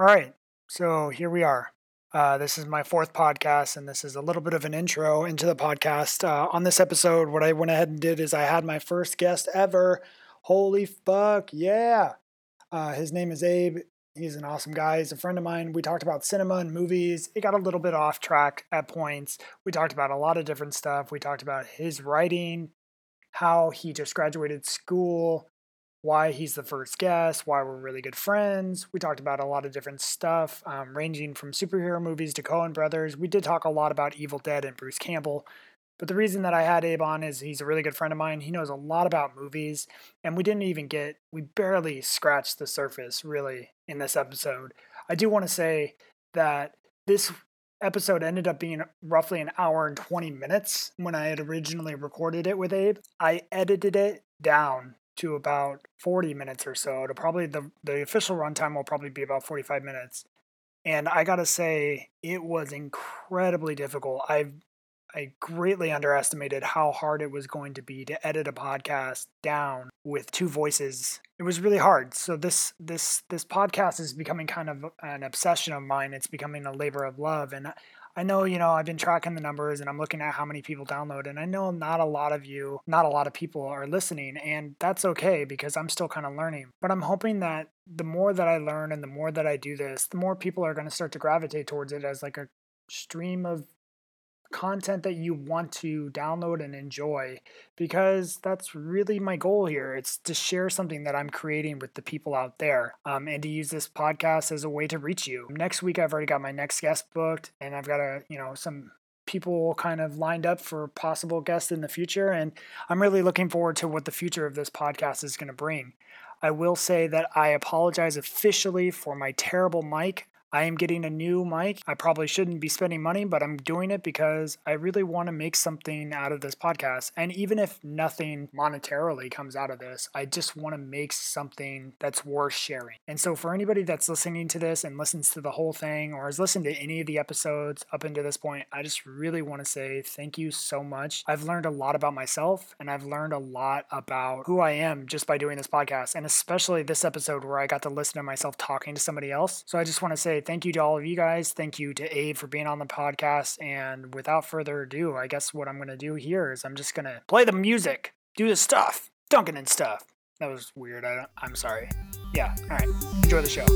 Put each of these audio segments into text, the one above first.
All right, so here we are. Uh, this is my fourth podcast, and this is a little bit of an intro into the podcast. Uh, on this episode, what I went ahead and did is I had my first guest ever. Holy fuck, yeah! Uh, his name is Abe. He's an awesome guy. He's a friend of mine. We talked about cinema and movies. It got a little bit off track at points. We talked about a lot of different stuff. We talked about his writing, how he just graduated school, why he's the first guest, why we're really good friends. We talked about a lot of different stuff, um, ranging from superhero movies to Coen Brothers. We did talk a lot about Evil Dead and Bruce Campbell. But the reason that I had Abe on is he's a really good friend of mine. He knows a lot about movies, and we didn't even get, we barely scratched the surface really in this episode. I do want to say that this episode ended up being roughly an hour and 20 minutes when I had originally recorded it with Abe. I edited it down to about 40 minutes or so. To probably the the official runtime will probably be about 45 minutes. And I got to say it was incredibly difficult. I I greatly underestimated how hard it was going to be to edit a podcast down with two voices. It was really hard. So this this this podcast is becoming kind of an obsession of mine. It's becoming a labor of love and I know, you know, I've been tracking the numbers and I'm looking at how many people download, and I know not a lot of you, not a lot of people are listening, and that's okay because I'm still kind of learning. But I'm hoping that the more that I learn and the more that I do this, the more people are going to start to gravitate towards it as like a stream of content that you want to download and enjoy because that's really my goal here it's to share something that i'm creating with the people out there um, and to use this podcast as a way to reach you next week i've already got my next guest booked and i've got a you know some people kind of lined up for possible guests in the future and i'm really looking forward to what the future of this podcast is going to bring I will say that I apologize officially for my terrible mic. I am getting a new mic. I probably shouldn't be spending money, but I'm doing it because I really want to make something out of this podcast. And even if nothing monetarily comes out of this, I just want to make something that's worth sharing. And so, for anybody that's listening to this and listens to the whole thing or has listened to any of the episodes up until this point, I just really want to say thank you so much. I've learned a lot about myself and I've learned a lot about who I am just by doing this podcast, and especially this episode where I got to listen to myself talking to somebody else. So, I just want to say thank you to all of you guys. Thank you to Abe for being on the podcast. And without further ado, I guess what I'm going to do here is I'm just going to play the music, do the stuff, Duncan and stuff. That was weird. I I'm sorry. Yeah. All right. Enjoy the show.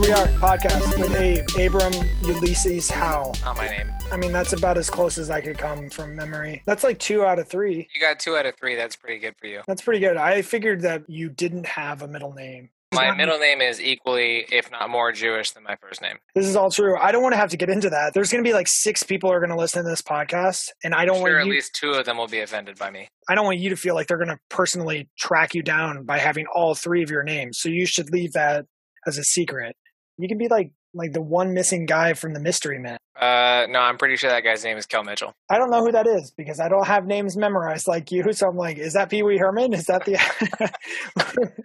Here we are, podcast with Abe, Abram Ulysses Howe. Not my name. I mean, that's about as close as I could come from memory. That's like two out of three. You got two out of three. That's pretty good for you. That's pretty good. I figured that you didn't have a middle name. My middle name is equally, if not more, Jewish than my first name. This is all true. I don't want to have to get into that. There's going to be like six people are going to listen to this podcast, and I don't I'm want sure at least two of them will be offended by me. I don't want you to feel like they're going to personally track you down by having all three of your names. So you should leave that as a secret. You can be like like the one missing guy from the Mystery Man. Uh, no, I'm pretty sure that guy's name is Kel Mitchell. I don't know who that is because I don't have names memorized like you. So I'm like, is that Pee Wee Herman? Is that the?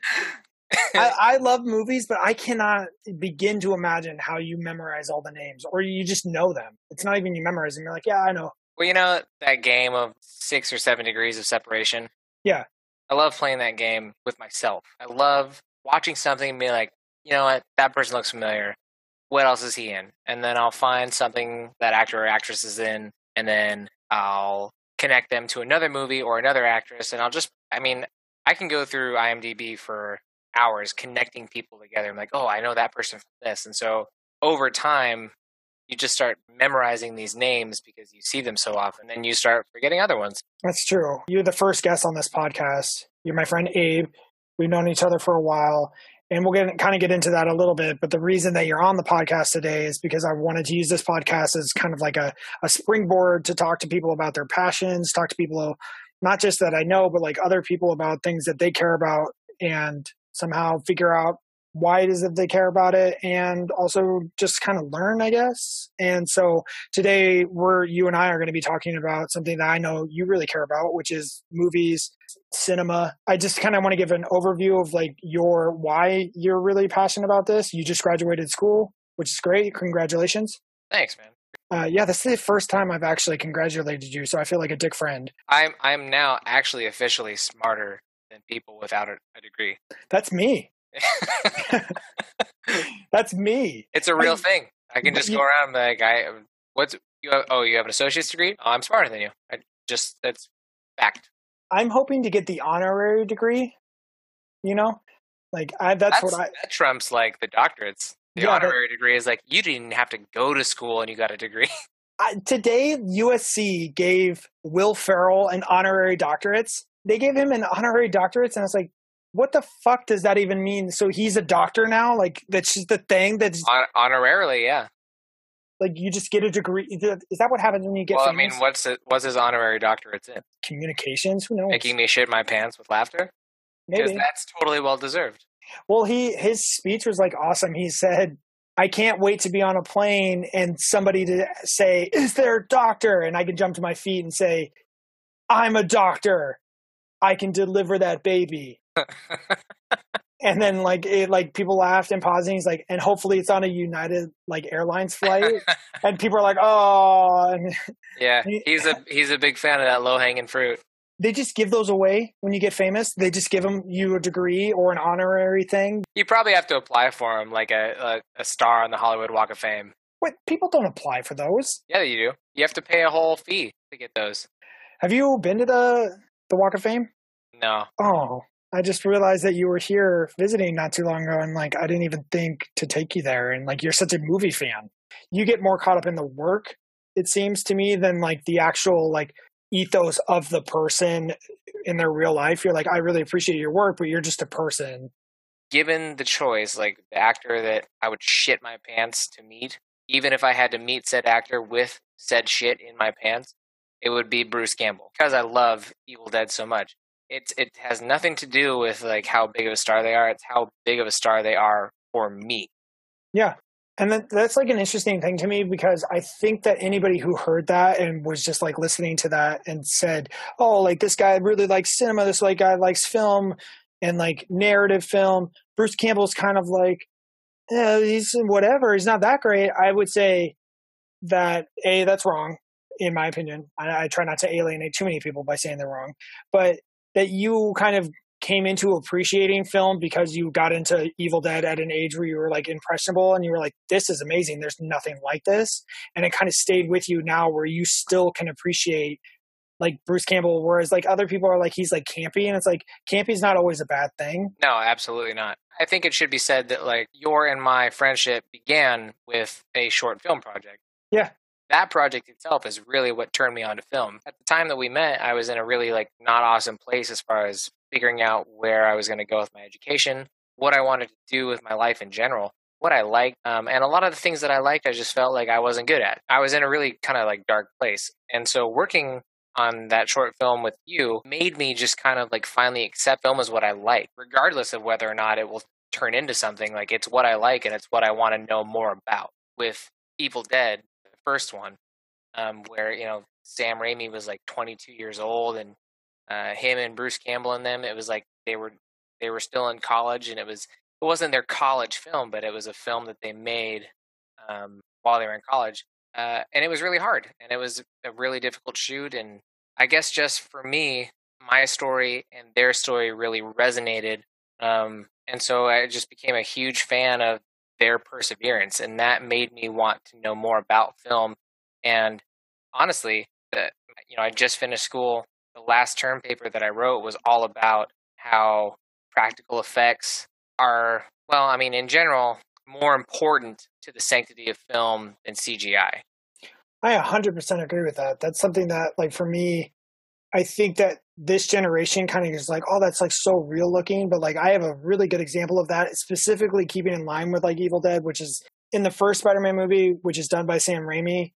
I, I love movies, but I cannot begin to imagine how you memorize all the names, or you just know them. It's not even you memorize them. You're like, yeah, I know. well, you know that game of six or seven degrees of separation. Yeah. I love playing that game with myself. I love watching something and being like, you know what, that person looks familiar. What else is he in? And then I'll find something that actor or actress is in, and then I'll connect them to another movie or another actress, and I'll just, I mean, I can go through IMDb for hours connecting people together. I'm like, oh, I know that person from this. And so over time, you just start memorizing these names because you see them so often, and then you start forgetting other ones. That's true. You're the first guest on this podcast. You're my friend Abe. We've known each other for a while, and we'll get kind of get into that a little bit. But the reason that you're on the podcast today is because I wanted to use this podcast as kind of like a, a springboard to talk to people about their passions, talk to people not just that I know, but like other people about things that they care about, and somehow figure out why it is that they care about it and also just kind of learn, I guess. And so today we're you and I are going to be talking about something that I know you really care about, which is movies, cinema. I just kind of want to give an overview of like your why you're really passionate about this. You just graduated school, which is great. Congratulations. Thanks, man. Uh, yeah, this is the first time I've actually congratulated you, so I feel like a dick friend. I'm I'm now actually officially smarter than people without a, a degree. That's me. That's me. It's a real I- thing. I can just you- go around like, I uh, what's you have? Oh, you have an associate's degree? Oh, I'm smarter than you. I just that's fact. I'm hoping to get the honorary degree. You know, like I that's, what I that trumps like the doctorates. The Yeah, honorary degree is like you didn't have to go to school and you got a degree. I, today USC gave Will Ferrell an honorary doctorates. They gave him an honorary doctorates, and I was like, "What the fuck does that even mean?" So he's a doctor now. Like that's just the thing. That's Hon- honorarily, yeah. like you just get a degree. Is that what happens when you get? Well, I mean, what's it, what's his honorary doctorates in? communications. Who knows? Making me shit my pants with laughter Maybe. that's totally well deserved. Well, he his speech was like awesome. He said, "I can't wait to be on a plane and somebody to say, "Is there a doctor?" and I can jump to my feet and say, "I'm a doctor. I can deliver that baby." And then like it like people laughed and paused and he's like and hopefully it's on a united like airlines flight and people are like oh and yeah, he's a he's a big fan of that low hanging fruit. they just give those away when you get famous they just give them you a degree or an honorary thing You probably have to apply for them, like a, a a star on the Hollywood Walk of Fame. what people don't apply for those Yeah, you do. You have to pay a whole fee to get those. have you been to the the walk of fame No, oh i just realized that you were here visiting not too long ago and like i didn't even think to take you there and like you're such a movie fan. You get more caught up in the work it seems to me than like the actual like ethos of the person in their real life. You're like i really appreciate your work but you're just a person. Given the choice, like the actor that I would shit my pants to meet, even if I had to meet said actor with said shit in my pants, it would be Bruce Campbell because I love Evil Dead so much. It it has nothing to do with like how big of a star they are. It's how big of a star they are for me. Yeah. And that, that's like an interesting thing to me because I think that anybody who heard that and was just like listening to that and said, oh, like this guy really likes cinema, this like guy likes film and like narrative film. Bruce Campbell's kind of like, eh, he's whatever, he's not that great. I would say that, A, that's wrong, in my opinion. I, I try not to alienate too many people by saying they're wrong, but that you kind of came into appreciating film because you got into Evil Dead at an age where you were like impressionable and you were like, this is amazing. There's nothing like this. And it kind of stayed with you now where you still can appreciate like Bruce Campbell, whereas like other people are like, he's like campy. And it's like, campy's not always a bad thing. No, absolutely not. I think it should be said that like your and my friendship began with a short film project. Yeah. That project itself is really what turned me on to film. At the time that we met, I was in a really like not awesome place as far as figuring out where I was going to go with my education, what I wanted to do with my life in general, what I liked, um, and a lot of the things that I liked, I just felt like I wasn't good at. I was in a really kind of like dark place, and so working on that short film with you made me just kind of like finally accept film as what I like, regardless of whether or not it will turn into something. Like it's what I like and it's what I want to know more about. With Evil Dead, first one, um, where you know Sam Raimi was like 22 years old, and uh, him and Bruce Campbell and them, it was like they were they were still in college, and it was it wasn't their college film, but it was a film that they made um, while they were in college uh, and it was really hard and it was a really difficult shoot and i guess just for me my story and their story really resonated um, and so i just became a huge fan of their perseverance and that made me want to know more about film. And honestly the, you know i just finished school. The last term paper that i wrote was all about how practical effects are well i mean in general more important to the sanctity of film than cgi I. 100% agree with that. That's something that, like, for me, I think that this generation kind of is like, oh, that's like so real looking. But like, I have a really good example of that, specifically keeping in line with like Evil Dead, which is in the first Spider Man movie, which is done by Sam Raimi.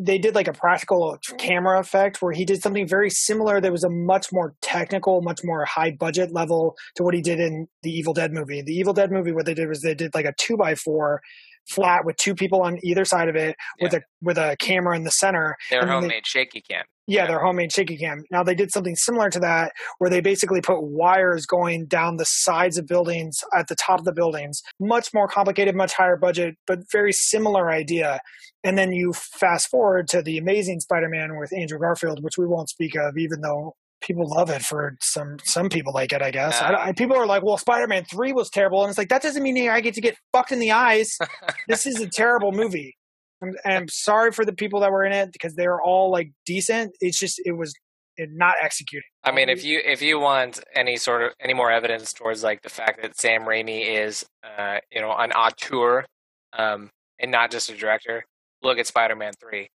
they did like a practical camera effect where he did something very similar that was a much more technical, much more high budget level to what he did in the Evil Dead movie. The Evil Dead movie, what they did was they did like a two by four flat with two people on either side of it with a with a camera in the center. Their then they- homemade shaky cam. Yeah, Yeah. their homemade shaky cam. Now they did something similar to that where they basically put wires going down the sides of buildings at the top of the buildings. Much more complicated, much higher budget, but very similar idea. And then you fast forward to the amazing Spider-Man with Andrew Garfield, which we won't speak of, even though people love it for some some people like it. I guess I, Uh, I, people are like, "Well, Spider-Man Three was terrible," and it's like that doesn't mean I get to get fucked in the eyes. this is a terrible movie. I'm, and I'm sorry for the people that were in it because they were all like decent. It's just it was it not executed. I mean, if you if you want any sort of any more evidence towards like the fact that Sam Raimi is, uh, you know, an auteur, um, and not just a director, look at Spider-Man Three.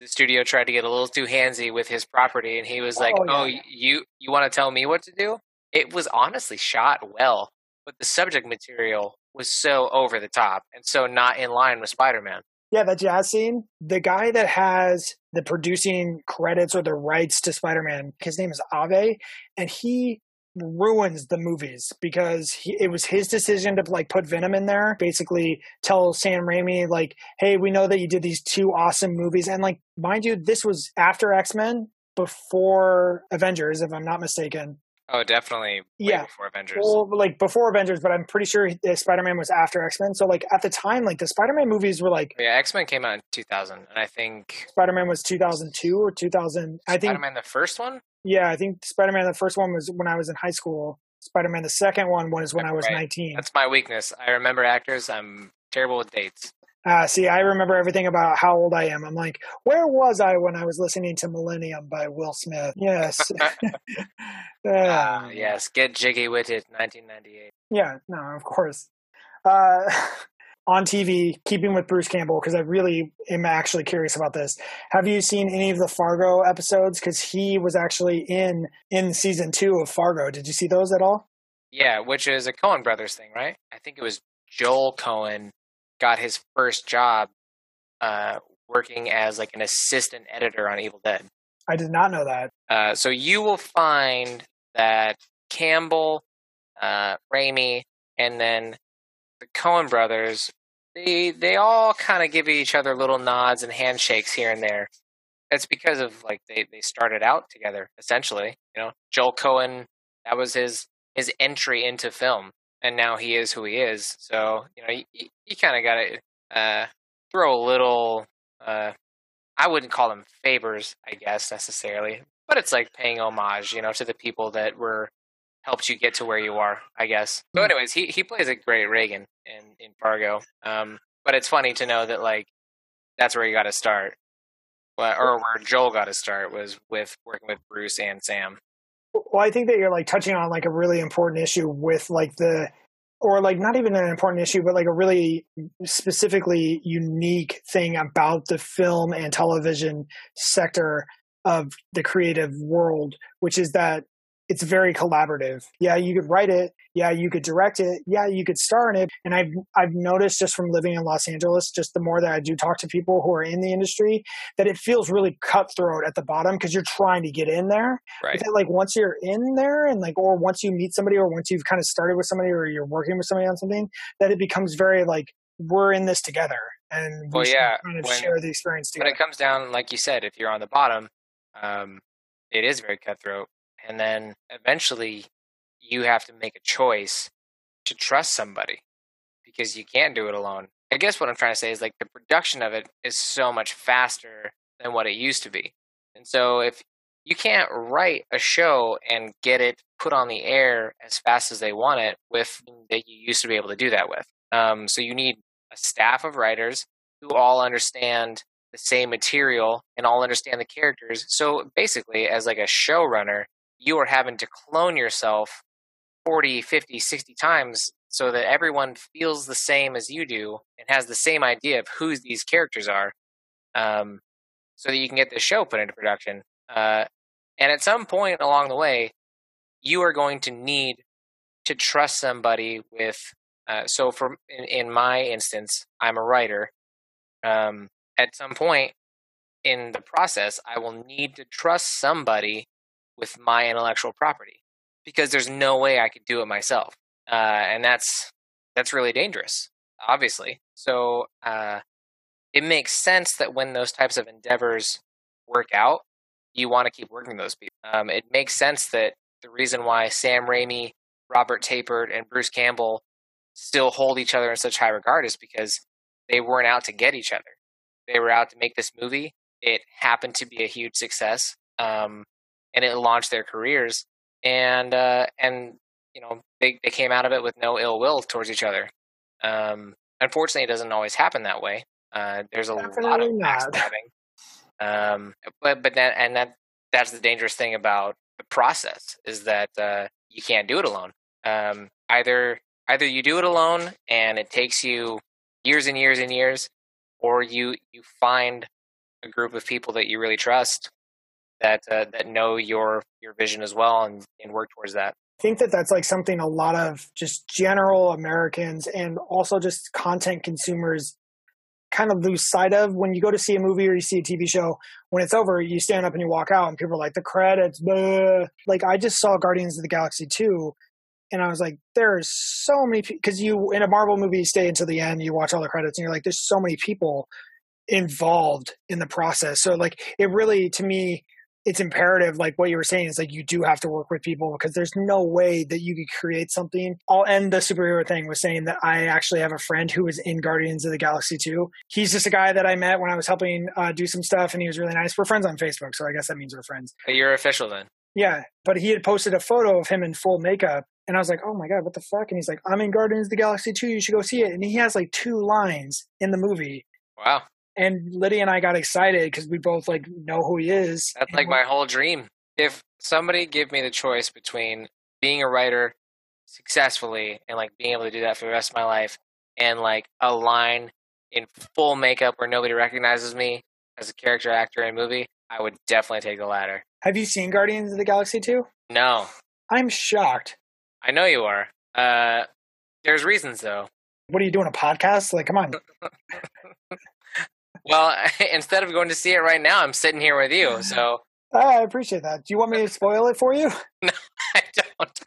The studio tried to get a little too handsy with his property, and he was like, Oh, "Oh, you you want to tell me what to do?" It was honestly shot well, but the subject material was so over the top and so not in line with Spider-Man. yeah, that jazz scene. The guy that has the producing credits or the rights to Spider-Man, his name is Avi, and he ruins the movies because he, it was his decision to like put Venom in there. Basically, tell Sam Raimi like, "Hey, we know that you did these two awesome movies," and like, mind you, this was after X Men, before Avengers, if I'm not mistaken. Oh, definitely. Yeah. before Avengers. Well, like before Avengers, but I'm pretty sure Spider Man was after X Men. So like at the time, like the Spider Man movies were like yeah, X Men came out in 2000, and I think Spider Man was 2002 or 2000. I think Spider-Man the first one. yeah, I think Spider Man the first one was when I was in high school. Spider Man the second one was when I was 19. That's my weakness. I remember actors. I'm terrible with dates. Uh, see, I remember everything about how old I am. I'm like, where was I when I was listening to Millennium by Will Smith? Yes. Ah, Uh, yes, get jiggy with it. 1998. Yeah, no, of course. Uh, on TV, keeping with Bruce Campbell, because I really am actually curious about this. Have you seen any of the Fargo episodes? Because he was actually in in season two of Fargo. Did you see those at all? Yeah, which is a Coen Brothers thing, right? I think it was Joel Coen got his first job uh, working as like an assistant editor on Evil Dead. I did not know that. Uh, so you will find that Campbell, uh, Raimi, and then the Coen brothers, they they all kind of give each other little nods and handshakes here and there. That's because of like they they started out together essentially. You know, Joel Coen that was his his entry into film, and now he is who he is. So you know, you, you, kind of got to uh, throw a little. Uh, I wouldn't call them favors, I guess necessarily, but it's like paying homage, you know, to the people that were helped you get to where you are, I guess. So, Hmm. anyways, he he plays a great Reagan in in Fargo. Um, but it's funny to know that like that's where you got to start, well, or where Joel got to start was with working with Bruce and Sam. Well, I think that you're like touching on like a really important issue with like the, or like not even an important issue, but like a really specifically unique thing about the film and television sector of the creative world, which is that it's very collaborative. Yeah, you could write it. Yeah, you could direct it. Yeah, you could star in it. And I've I've noticed just from living in Los Angeles, just the more that I do talk to people who are in the industry, that it feels really cutthroat at the bottom because you're trying to get in there. Right. But then, like once you're in there and like or once you meet somebody or once you've kind of started with somebody or you're working with somebody on something, that it becomes very like we're in this together and we Well, yeah, kind of when- share the experience When together. it comes down, like you said, if you're on the bottom, um, it is very cutthroat, and then eventually you have to make a choice to trust somebody because you can't do it alone. I guess what I'm trying to say is like the production of it is so much faster than what it used to be. And so if you can't write a show and get it put on the air as fast as they want it with that you used to be able to do that with. Um, so you need a staff of writers who all understand the same material and all understand the characters. So basically, as like a showrunner, you are having to clone yourself 40, 50, 60 times so that everyone feels the same as you do and has the same idea of who these characters are um, so that you can get the show put into production. Uh, and at some point along the way, you are going to need to trust somebody with. Uh, so, for in, in my instance, I'm a writer. Um, at some point, in the process, I will need to trust somebody with my intellectual property because there's no way I could do it myself, uh, and that's that's really dangerous, obviously. So uh, it makes sense that when those types of endeavors work out, you want to keep working those people. Um, it makes sense that the reason why Sam Raimi, Robert Tapert, and Bruce Campbell still hold each other in such high regard is because they weren't out to get each other. They were out to make this movie. It happened to be a huge success, um, and it launched their careers. And uh, and you know they they came out of it with no ill will towards each other. Um, unfortunately, it doesn't always happen that way. Uh, there's a Definitely lot of backstabbing. Um, but but that and that that's the dangerous thing about the process is that uh, you can't do it alone. Um, either either you do it alone and it takes you years and years and years, or you you find a group of people that you really trust that uh, that know your your vision as well and, and work towards that. I think that that's like something a lot of just general Americans and also just content consumers kind of lose sight of when you go to see a movie or you see a TV show. When it's over, you stand up and you walk out, and people are like, the credits, blah. Like, I just saw Guardians of the Galaxy 2, and I was like, there's so many, because you, in a Marvel movie, you stay until the end, you watch all the credits, and you're like, there's so many people involved in the process. So, like, it really, to me, it's imperative like what you were saying is like you do have to work with people because there's no way that you could create something. I'll end the superhero thing with saying that i actually have a friend who was in guardians of the galaxy 2 he's just a guy that i met when i was helping uh, do some stuff and he was really nice. We're friends on facebook so i guess that means we're friends. You're official then. yeah but he had posted a photo of him in full makeup and i was like oh my god what the fuck? And he's like i'm in guardians of the galaxy 2 you should go see it. And he has like two lines in the movie. Wow, and lydia and i got excited because we both like know who he is that's like my whole dream. If somebody gave me the choice between being a writer successfully and like being able to do that for the rest of my life and like a line in full makeup where nobody recognizes me as a character actor in a movie, I would definitely take the latter. have you seen guardians of the galaxy 2 No, i'm shocked I know you are. Uh, there's reasons though. what are you doing a podcast like come on Well, instead of going to see it right now, I'm sitting here with you, so i appreciate that do you want me to spoil it for you no, I don't.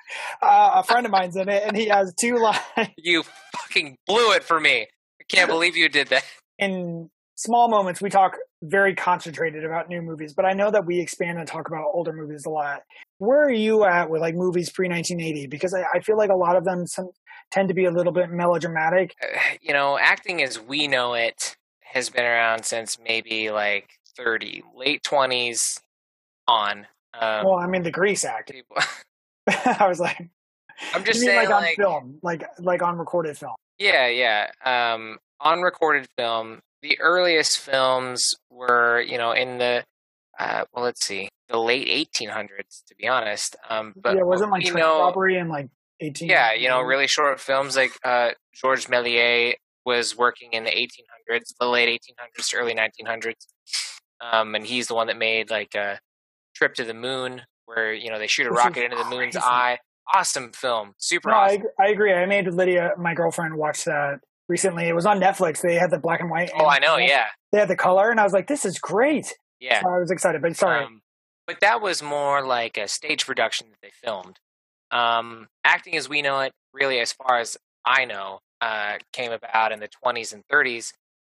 uh, a friend of mine's in it and he has two lines You fucking blew it for me. I can't believe you did that. in small moments we talk very concentrated about new movies but i know that we expand and talk about older movies a lot where are you at with like movies pre-1980 because I, I feel like a lot of them some, tend to be a little bit melodramatic Uh, You know, acting as we know it has been around since maybe like 30, late 20s on. Um, well i mean the grease act i was like I'm just saying, like on like, film like like on recorded film yeah, yeah. Um, on recorded film, the earliest films were, you know, in the, uh, well, let's see, the late 1800s, to be honest. Um, but yeah it wasn't like you know, robbery and like 18 Yeah, you know, really short films like uh, Georges Méliès was working in the 1800s, the late 1800s to early 1900s, um, and he's the one that made like a Trip to the Moon, where you know they shoot a Which rocket into the moon's crazy. eye. Awesome film, super No, I, awesome. ag- I agree. I made Lydia, my girlfriend, watch that recently. It was on Netflix. They had the black and white. Oh, and I know, yeah, They had the color, and I was like, "This is great." yeah. So I was excited, but sorry. Um, but that was more like a stage production that they filmed. Um, acting as we know it, really, as far as I know, uh, came about in the 20s and 30s.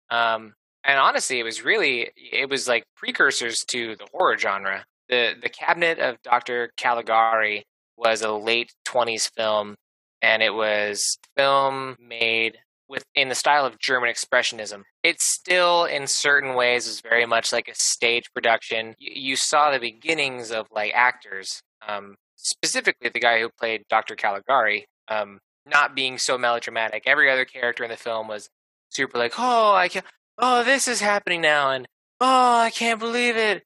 Um, and honestly, it was really it was like precursors to the horror genre. The The Cabinet of Dr. Caligari was a late 20s film, and it was film made with in the style of German expressionism. It still, in certain ways, is very much like a stage production. You, you saw the beginnings of like actors, um, specifically the guy who played Dr. Caligari, um, not being so melodramatic. Every other character in the film was super like, oh, I can't, oh, this is happening now, and oh, I can't believe it.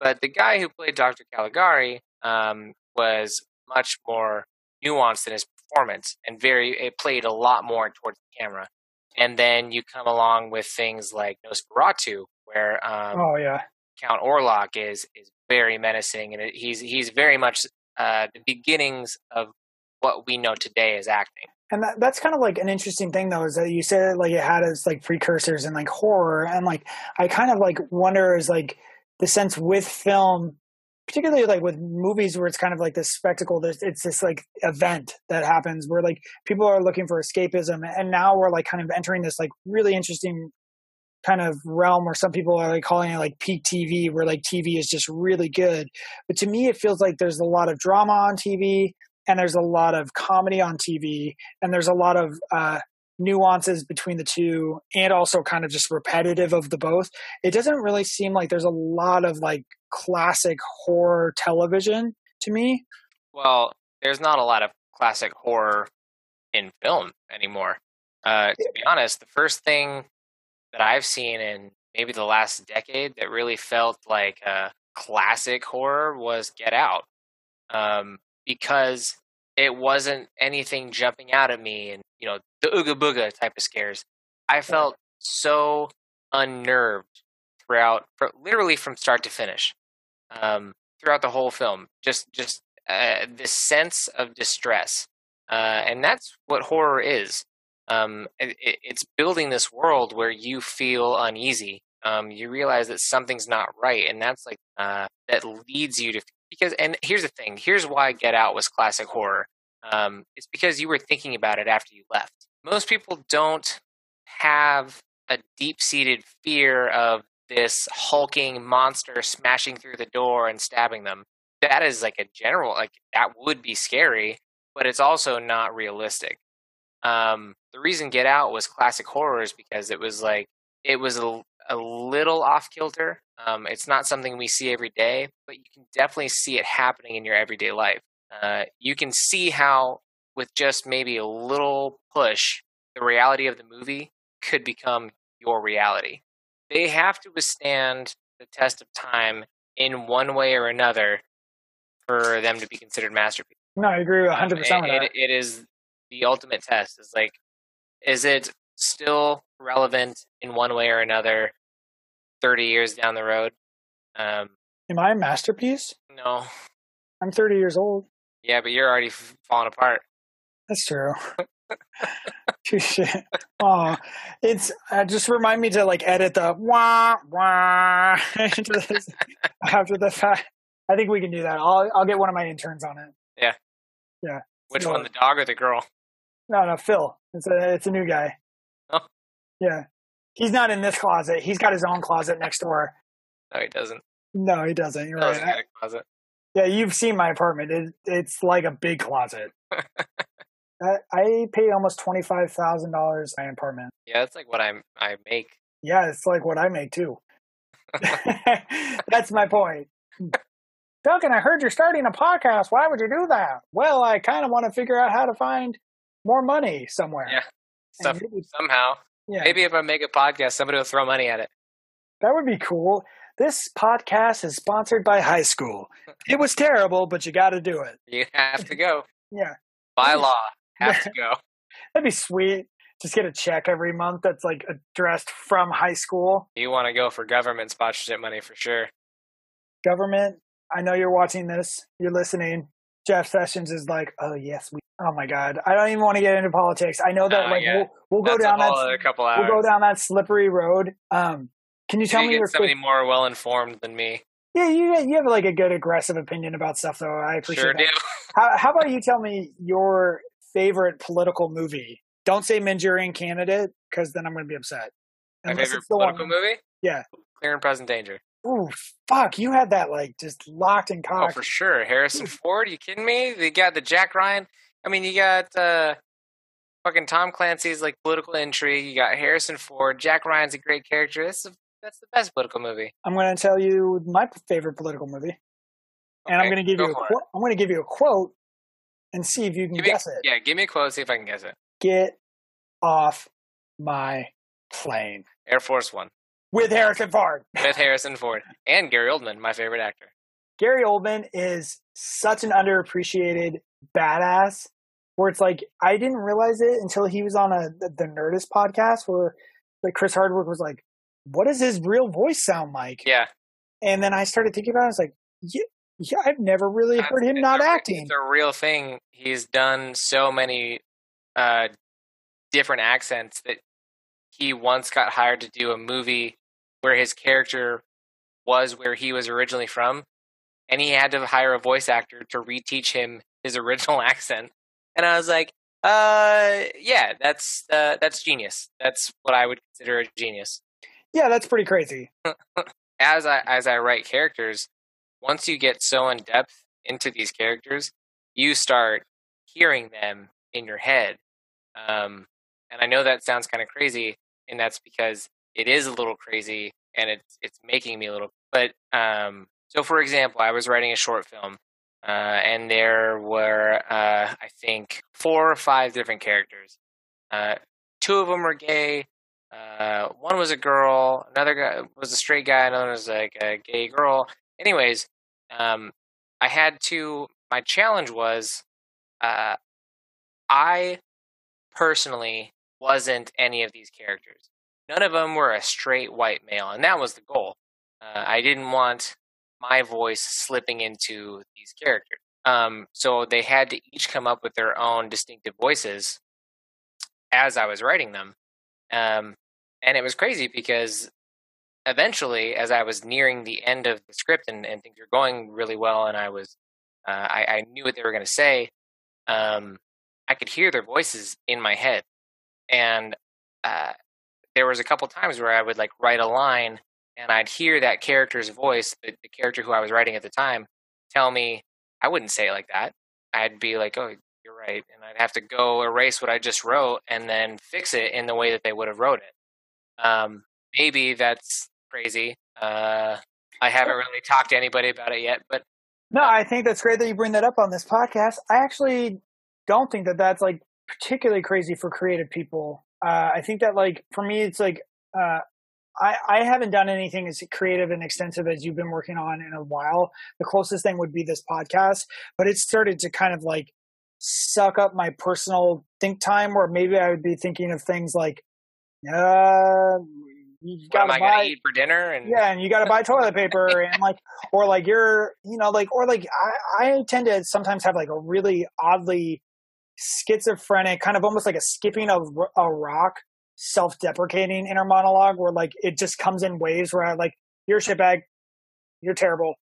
But the guy who played Dr. Caligari um, was much more nuanced in his performance and very it played a lot more towards the camera. And then you come along with things like Nosferatu, where um, oh yeah, Count Orlok is is very menacing, and it, he's he's very much uh, the beginnings of what we know today as acting. and that, that's kind of like an interesting thing though is that you said like it had its like precursors and like horror and like i kind of like wonder is like the sense with film particularly like with movies where it's kind of like this spectacle there's it's this like event that happens where like people are looking for escapism and now we're like kind of entering this like really interesting kind of realm where some people are like calling it like peak tv where like tv is just really good but to me it feels like there's a lot of drama on tv and there's a lot of comedy on tv and there's a lot of uh nuances between the two and also kind of just repetitive of the both. It doesn't really seem like there's a lot of like classic horror television to me. Well, there's not a lot of classic horror in film anymore. Uh, to be honest, the first thing that I've seen in maybe the last decade that really felt like a classic horror was Get Out, um, because it wasn't anything jumping out at me and you know the ooga booga type of scares. I felt so unnerved throughout, literally from start to finish, um, throughout the whole film. Just, just uh, this sense of distress, uh, and that's what horror is. Um, it- it's building this world where you feel uneasy. Um, you realize that something's not right, and that's like uh, that leads you to because. And here's the thing: here's why Get Out was classic horror. Um, it's because you were thinking about it after you left. Most people don't have a deep-seated fear of this hulking monster smashing through the door and stabbing them. That is like a general like that would be scary, but it's also not realistic. Um, the reason Get Out was classic horror is because it was like it was a, a little off kilter. Um, it's not something we see every day, but you can definitely see it happening in your everyday life. Uh, you can see how, with just maybe a little push, the reality of the movie could become your reality. They have to withstand the test of time in one way or another for them to be considered masterpieces. no i agree 100% Um, with it- that it- it is the ultimate test. Is like, is it still relevant in one way or another, thirty years down the road? Um, am i a masterpiece no, i'm 30 years old yeah, but you're already falling apart. That's true. Oh, it's uh, just remind me to like edit the wah wah after the fact. I think we can do that. I'll I'll get one of my interns on it. Yeah, yeah. Which So- one, the dog or the girl? No, no, Phil. It's a it's a new guy. Oh. Yeah, he's not in this closet. He's got his own closet next door. No, he doesn't. No, he doesn't. You're right. he's got a closet. Yeah, you've seen my apartment. It, it's like a big closet. I, I pay almost twenty five thousand dollars my apartment. Yeah, that's like what I I make. Yeah, it's like what I make too. That's my point. Duncan, I heard you're starting a podcast. Why would you do that? Well, I kind of want to figure out how to find more money somewhere. Yeah. Stuff somehow. Yeah, Maybe if I make a podcast, somebody will throw money at it. that would be cool. This podcast is sponsored by high school. It was terrible, but you got to do it. You have to go Yeah, by law. Have to go. that'd be sweet. Just get a check every month that's like addressed from high school. You want to go for government sponsorship money for sure. Government, I know you're watching this. You're listening. Jeff Sessions is like, oh yes, we. Oh my God, I don't even want to get into politics. I know that Uh, like yeah. we'll, we'll go down that couple hours. we'll go down that slippery road. Um, can you tell you me your somebody fa- more well informed than me. yeah you you have like a good aggressive opinion about stuff though. I appreciate Sure that. do. How, how about you tell me your favorite political movie? Don't say Manchurian Candidate because then I'm going to be upset. My favorite political one- movie? Yeah. Clear and Present Danger. Ooh, fuck! You had that like just locked and Oh, for sure. Harrison Ford, you kidding me? They got the Jack Ryan. I mean, you got uh, fucking Tom Clancy's like political intrigue. You got Harrison Ford. Jack Ryan's a great character. That's the, that's the best political movie. I'm going to tell you my favorite political movie, and I'm going to give go you a quote. I'm going to give you a quote and see if you can Give me, guess it. yeah, give me a quote. See if I can guess it. Get off my plane Air Force One with Harrison Ford. with Harrison Ford and Gary Oldman, my favorite actor. Gary Oldman is such an underappreciated badass. Where it's like I didn't realize it until he was on a the, Nerdist podcast where like Chris Hardwick was like, "What does his real voice sound like?" Yeah, And then I started thinking about it. I was like, "Yeah, yeah I've never really heard him it's not a, acting." It's a real thing. He's done so many uh, different accents that he once got hired to do a movie where his character was where he was originally from, and he had to hire a voice actor to reteach him his original accent. And I was like, uh, yeah, that's uh, that's genius. That's what I would consider a genius. Yeah, that's pretty crazy. as I as I write characters, once you get so in depth into these characters, you start hearing them in your head. Um, and I know that sounds kind of crazy, and that's because it is a little crazy, and it's it's making me a little. But um, so, for example, I was writing a short film, uh, and there were uh, I think four or five different characters. Uh, two of them were gay. Uh, one was a girl. Another guy was a straight guy. Another was like a gay girl. Anyways, um, I had to. My challenge was, uh, I personally wasn't any of these characters. None of them were a straight white male, and that was the goal. Uh, I didn't want my voice slipping into these characters. Um, so they had to each come up with their own distinctive voices as I was writing them. Um, and it was crazy because eventually, as I was nearing the end of the script and, and things were going really well, and I was, uh, I, I, knew what they were going to say, um, I could hear their voices in my head. And uh, there was a couple times where I would like write a line and I'd hear that character's voice, the, the character who I was writing at the time, tell me I wouldn't say it like that. I'd be like, "Oh, you're right," and I'd have to go erase what I just wrote and then fix it in the way that they would have wrote it. Um, maybe that's crazy. Uh, I haven't really talked to anybody about it yet, but no, I think that's great that you bring that up on this podcast. I actually don't think that that's like particularly crazy for creative people. Uh, I think that like for me, it's like uh, I, I haven't done anything as creative and extensive as you've been working on in a while. The closest thing would be this podcast, but it started to kind of like suck up my personal think time where maybe I would be thinking of things like, uh, you got to buy eat for dinner and yeah, and you got to buy toilet paper and like, or like you're, you know, like, or like I, I tend to sometimes have like a really oddly schizophrenic, kind of almost like a skipping of a rock self-deprecating inner monologue where like it just comes in waves where I like you're a shitbag, you're terrible,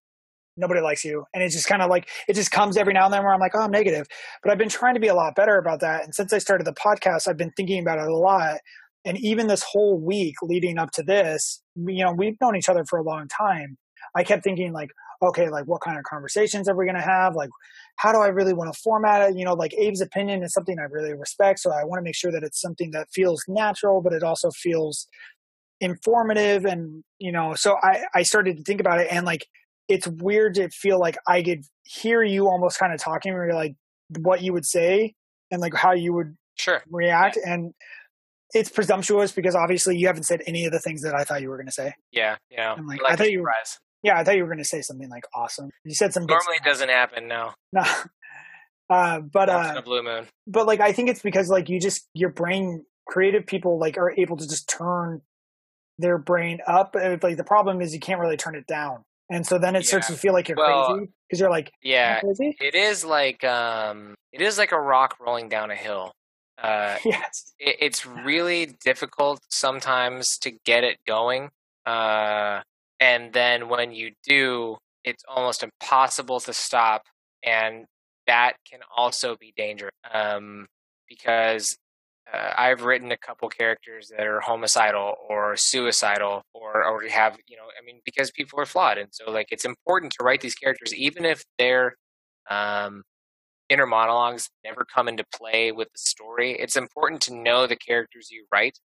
nobody likes you, and it just kind of like it just comes every now and then where I'm like, oh, I'm negative. But I've been trying to be a lot better about that, and since I started the podcast, I've been thinking about it a lot. And even this whole week leading up to this, you know, we've known each other for a long time. I kept thinking like, okay, like what kind of conversations are we going to have? Like, how do I really want to format it? You know, like Abe's opinion is something I really respect. So I want to make sure that it's something that feels natural, but it also feels informative. And, you know, so I, I started to think about it and like, it's weird to feel like I could hear you almost kind of talking or like what you would say and like how you would sure react. Yeah. And it's presumptuous because obviously you haven't said any of the things that I thought you were going to say. Yeah. Yeah. Like, like I thought you were, yeah, I thought you were going to say something like awesome. You said some. Normally, it doesn't happen. No. No. Uh, but uh, a blue moon. But like, I think it's because like you just your brain, creative people like are able to just turn their brain up. Like the problem is you can't really turn it down, and so then it yeah. starts to feel like you're well, crazy because you're like, yeah, it is like um, it is like a rock rolling down a hill. Uh, yes, it, it's really difficult sometimes to get it going. Uh, and then when you do it's almost impossible to stop and that can also be dangerous um, because uh, I've written a couple characters that are homicidal or suicidal or or have you know I mean because people are flawed and so like it's important to write these characters even if their um, inner monologues never come into play with the story. It's important to know the characters you write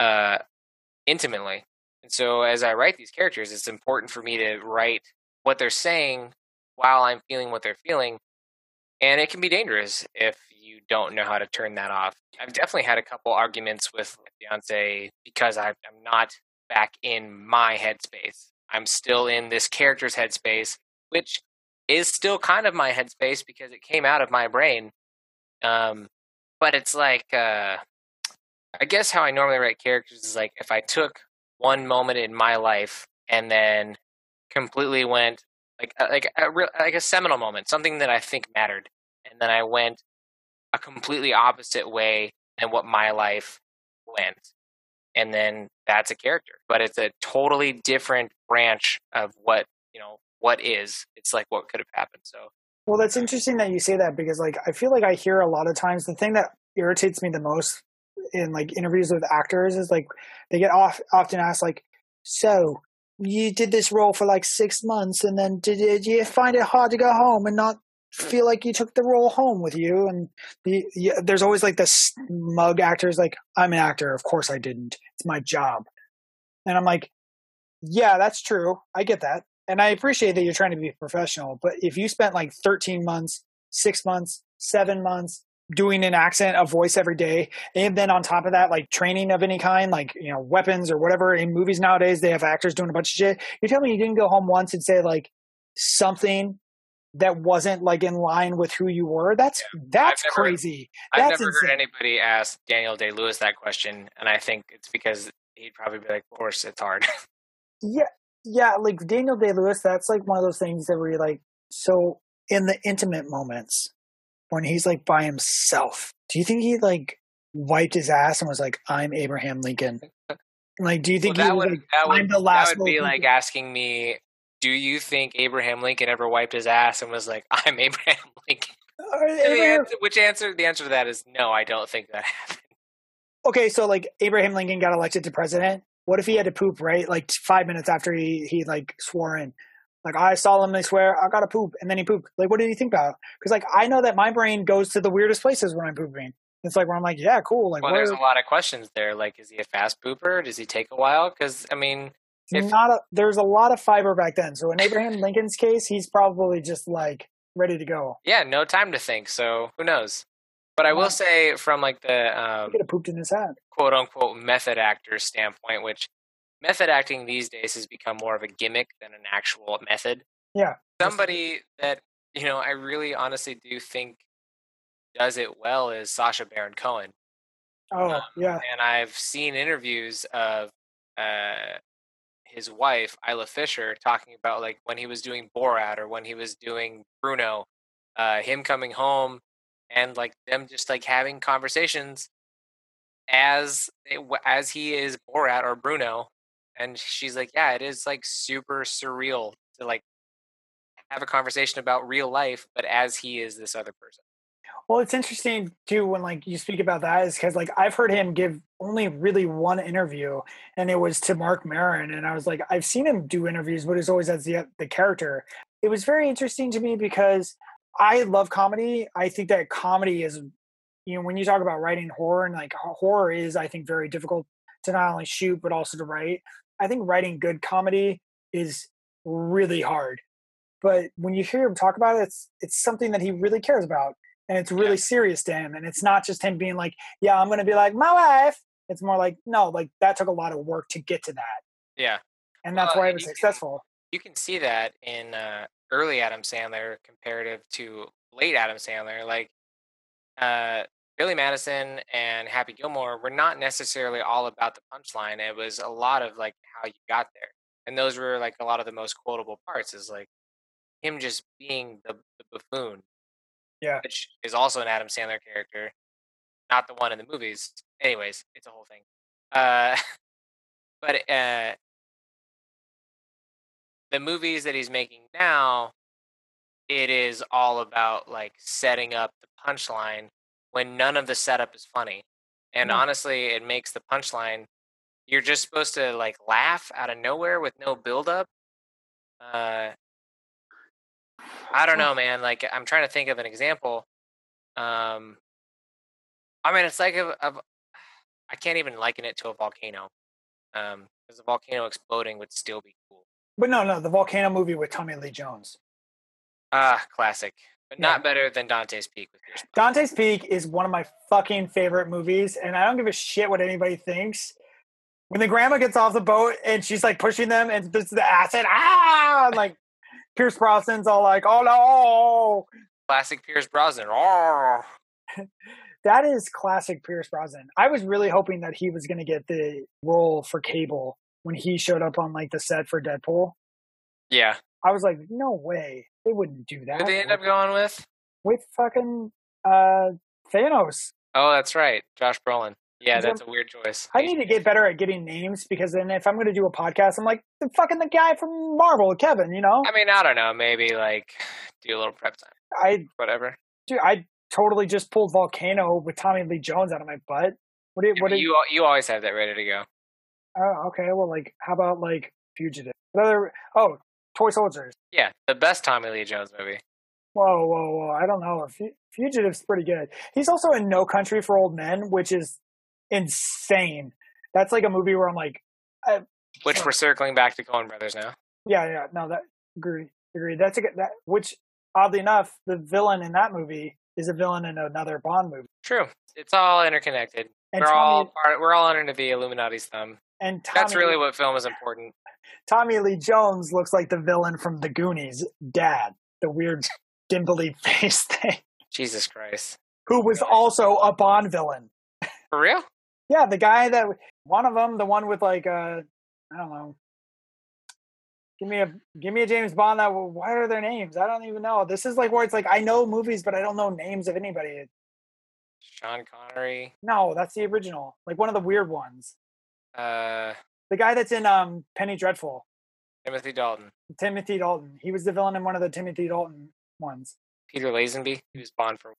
uh, intimately and so as I write these characters, it's important for me to write what they're saying while I'm feeling what they're feeling. And it can be dangerous if you don't know how to turn that off. I've definitely had a couple arguments with my fiance because I'm not back in my headspace. I'm still in this character's headspace, which is still kind of my headspace because it came out of my brain. Um, but it's like, uh, I guess how I normally write characters is like if I took one moment in my life and then completely went like uh, like a real like a seminal moment, something that I think mattered, and then I went a completely opposite way than what my life went. And then that's a character, but it's a totally different branch of what, you know, what is. It's like what could have happened. So, well, that's interesting that you say that because, like, I feel like I hear a lot of times the thing that irritates me the most in like interviews with actors is like they get off often asked like, "So you did this role for like six months, and then did, did you find it hard to go home and not feel like you took the role home with you?" And the, the, there's always like this mug actors like, "I'm an actor, of course I didn't. It's my job," and I'm like, "Yeah, that's true. I get that." And I appreciate that you're trying to be professional, but if you spent like 13 months, six months, seven months, doing an accent, a voice every day. And then on top of that, like training of any kind, like, you know, weapons or whatever in movies nowadays, they have actors doing a bunch of shit. You tell me you didn't go home once and say like something that wasn't like in line with who you were. That's yeah. that's never, crazy. I've never insane. heard anybody ask Daniel Day Lewis that question, and I think it's because he'd probably be like, "Of course, it's hard." yeah, yeah. Like Daniel Day Lewis, that's like one of those things that we like. So in the intimate moments, when he's like by himself. Do you think he like wiped his ass and was like, "I'm Abraham Lincoln"? Like, do you think well, that would like, that would, the last that would be like asking me, "Do you think Abraham Lincoln ever wiped his ass and was like, I'm Abraham Lincoln"? Abraham... Answer, which answer? The answer to that is no. I don't think that happened. Okay, so like Abraham Lincoln got elected to president. What if he had to poop right like five minutes after he he like swore in? Like I solemnly swear I gotta poop, and then he pooped. Like, what did he think about? Because like I know that my brain goes to the weirdest places when I'm pooping. It's like where I'm like, yeah, cool. Like, well, there's a lot of questions there. Like, is he a fast pooper? Does he take a while? Because I mean, if... not a, there's a lot of fiber back then. So in Abraham Lincoln's case, he's probably just like ready to go. Yeah, no time to think. So who knows? But I will say, from like the um, he could have pooped in his hat, quote unquote, method actor standpoint, which method acting these days has become more of a gimmick than an actual method. Yeah. Somebody that, you know, I really honestly do think does it well is Sacha Baron Cohen. Oh, um, yeah. And I've seen interviews of uh, his wife, Isla Fisher, talking about like when he was doing Borat or when he was doing Bruno, uh, him coming home and like them just like having conversations as as he is Borat or Bruno and she's like yeah it is like super surreal to like have a conversation about real life but as he is this other person. Well it's interesting too when like you speak about that is because like i've heard him give only really one interview and it was to Marc Maron and i was like i've seen him do interviews but it's always as the uh, the character. It was very interesting to me because i love comedy. I think that comedy is you know when you talk about writing horror and like horror is i think very difficult to not only shoot but also to write I think writing good comedy is really hard. But when you hear him talk about it, it's it's something that he really cares about, and it's really yeah. serious to him. And it's not just him being like, "Yeah, I'm going to be like my wife." It's more like, no, like that took a lot of work to get to that. Yeah, and that's well, why it was successful. Can, you can see that in uh, early Adam Sandler comparative to late Adam Sandler. Like, uh, Billy Madison and Happy Gilmore were not necessarily all about the punchline. It was a lot of like how you got there. And those were like a lot of the most quotable parts is like him just being the, the buffoon. Yeah. Which is also an Adam Sandler character, not the one in the movies. Anyways, it's a whole thing. Uh, but uh, the movies that he's making now, it is all about like setting up the punchline when none of the setup is funny. And mm-hmm. honestly, it makes the punchline you're just supposed to like laugh out of nowhere with no build up. Uh I don't know, man. Like I'm trying to think of an example. Um I mean, it's like a, a I can't even liken it to a volcano. Um because the volcano exploding would still be cool. But no, no, the volcano movie with Tommy Lee Jones. Ah, classic but not yeah. better than Dante's Peak with Dante's Peak is one of my fucking favorite movies, and I don't give a shit what anybody thinks. When the grandma gets off the boat and she's like pushing them and there's the acid, ah, and like Pierce Brosnan's all like, "Oh no!" Classic Pierce Brosnan. Oh. that is classic Pierce Brosnan. I was really hoping that he was going to get the role for Cable when he showed up on like the set for Deadpool. Yeah. I was like, no way. They wouldn't do that. Who they end up going with? With fucking uh Thanos. Oh, that's right, Josh Brolin. Yeah, that's a weird choice. I need to get better at getting names because then if I'm going to do a podcast, I'm like the fucking the guy from Marvel, Kevin. You know, I mean, I don't know. Maybe like do a little prep time, I whatever. dude, I totally just pulled Volcano with Tommy Lee Jones out of my butt. What do you? What do you? you you always have that ready to go. Oh, okay. Well, like, how about like Fugitive? What other? Oh, Toy Soldiers. Yeah, the best Tommy Lee Jones movie. Whoa, whoa, whoa! I don't know. Fu- Fugitive's pretty good. He's also in No Country for Old Men, which is insane. That's like a movie where I'm like, Which we're circling back to Coen Brothers now. yeah, yeah, no, that agree, agree. That's a good. That which oddly enough, the villain in that movie is a villain in another Bond movie. True. It's all interconnected. And we're Tommy, all part. We're all under the Illuminati's thumb. And Tommy, That's really what film is important. Tommy Lee Jones looks like the villain from The Goonies, Dad, the weird dimply face thing, Jesus Christ. who was also a Bond villain. For real? Yeah, the guy that one of them, the one with like uh, I don't know. Give me a give me a James Bond that what are their names? I don't even know. This is like where it's like I know movies but I don't know names of anybody. Sean Connery. No, that's the original. Like one of the weird ones. Uh, The guy that's in um Penny Dreadful, Timothy Dalton. Timothy Dalton. He was the villain in one of the Timothy Dalton ones. Peter Lazenby. He was Bond for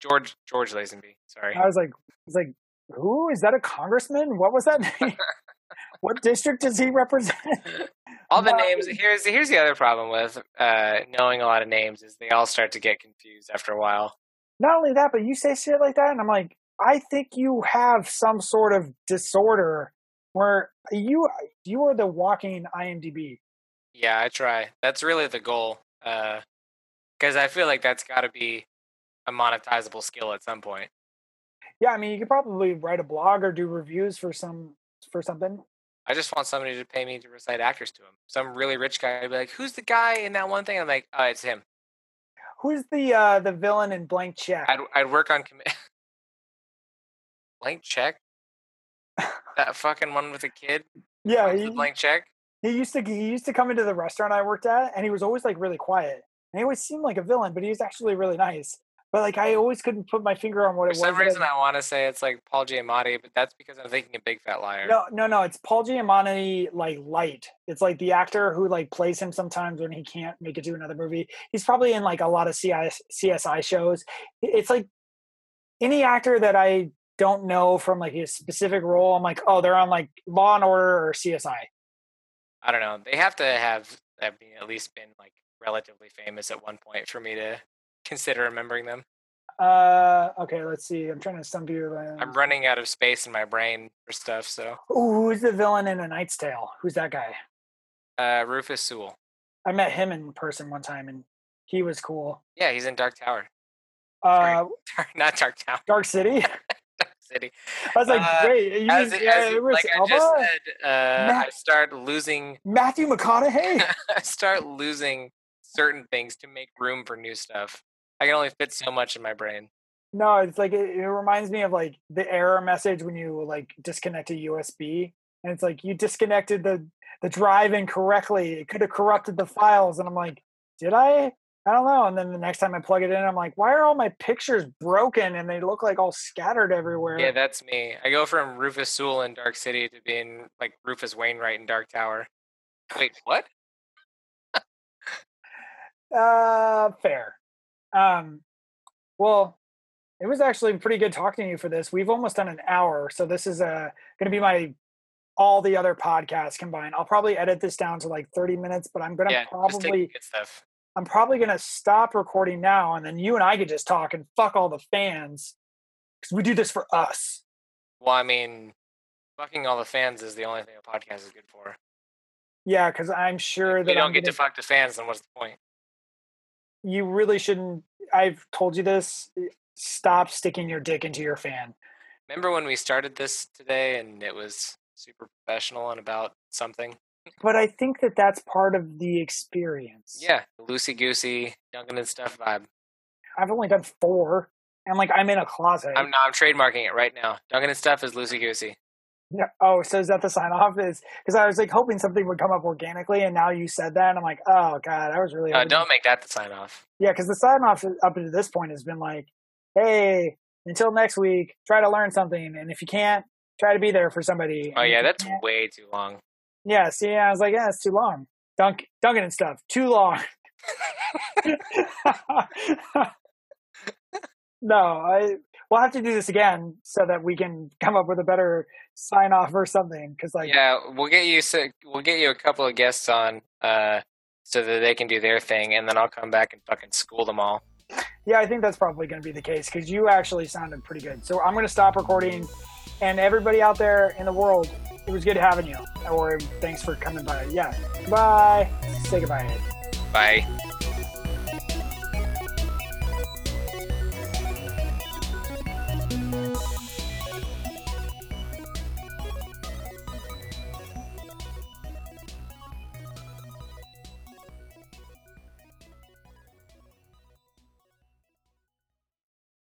George George Lazenby. Sorry. I was like, I was like, who is that? A congressman? What was that name? what district does he represent? all the no. names. Here's here's the other problem with uh, knowing a lot of names is they all start to get confused after a while. Not only that, but you say shit like that, and I'm like, I think you have some sort of disorder where you you are the walking IMDb. Yeah, I try. That's really the goal. Because I feel like that's got to be a monetizable skill at some point. Yeah, I mean, you could probably write a blog or do reviews for some for something. I just want somebody to pay me to recite actors to him. Some really rich guy would be like, "Who's the guy in that one thing?" I'm like, "Oh, it's him." Who's the uh the villain in Blank Check? I'd I'd work on commit. blank check. That fucking one with the kid. yeah, he, blank check. he used to he used to come into the restaurant I worked at, and he was always like really quiet. And he always seemed like a villain, but he was actually really nice. But like I always couldn't put my finger on what For it was. some that I- reason, I want to say it's like Paul Giamatti, but that's because I'm thinking a Big Fat Liar. No, no, no. It's Paul Giamatti, like light. It's like the actor who like plays him sometimes when he can't make it to another movie. He's probably in like a lot of CSI shows. It's like any actor that I don't know from like a specific role. I'm like, oh, they're on like Law and Order or CSI. I don't know. They have to have, have been, at least been like relatively famous at one point for me to consider remembering them. Uh, okay, let's see. I'm trying to stump you. I'm running out of space in my brain for stuff. So Ooh, who's the villain in A Knight's Tale? Who's that guy? uh, Rufus Sewell. I met him in person one time, and he was cool. Yeah, he's in Dark Tower. Uh, Not Dark Tower. Dark City. City. I was like, Uh, wait, you As, mean, it- as it- like I just said, uh, Matt- I start losing. Matthew McConaughey. I start losing certain things to make room for new stuff. I can only fit so much in my brain. No, it's like it, it reminds me of like the error message when you like disconnect a USB, and it's like you disconnected the the drive incorrectly. It could have corrupted the files, and I'm like, did I? I don't know. And then the next time I plug it in, I'm like, why are all my pictures broken and they look like all scattered everywhere? Yeah, that's me. I go from Rufus Sewell in Dark City to being like Rufus Wainwright in Dark Tower. Wait, what? Uh, fair. Um, well, it was actually pretty good talking to you for this. We've almost done an hour, so this is uh going to be my all the other podcasts combined. I'll probably edit this down to like 30 minutes, but I'm going to Yeah, just take probably good stuff. I'm probably going to stop recording now and then you and I could just talk and fuck all the fans cuz we do this for us. Well, I mean, fucking all the fans is the only thing a podcast is good for. Yeah, cuz I'm sure If that we don't I'm get gonna, to fuck the fans, then what's the point? you really shouldn't I've told you this eh, stop sticking your dick into your fan. Remember when we started this today and it was super professional and about something? But I think that that's part of the experience. Yeah, loosey goosey, Duncan and stuff vibe. I've only done four, and like I'm in a closet. I'm I'm trademarking it right now. Duncan and stuff is loosey goosey. Yeah, oh, so is that the sign off? Is because I was like hoping something would come up organically, and now you said that, and I'm like, oh god, I was really Uh, don't make that the sign off. Yeah, because the sign off up to this point has been like, hey, until next week, try to learn something. And if you can't, try to be there for somebody. Oh yeah, that's way too long. Yeah. See, I was like, yeah, it's too long. Dunk, dunking and stuff, too long. no, I. We'll have to do this again so that we can come up with a better sign off or something. Because like, yeah, we'll get you. We'll get you a couple of guests on, uh, so that they can do their thing, and then I'll come back and fucking school them all. Yeah, I think that's probably going to be the case because you actually sounded pretty good. So I'm going to stop recording. And everybody out there in the world, it was good having you. Or thanks for coming by. Yeah. Bye. Say goodbye. Bye.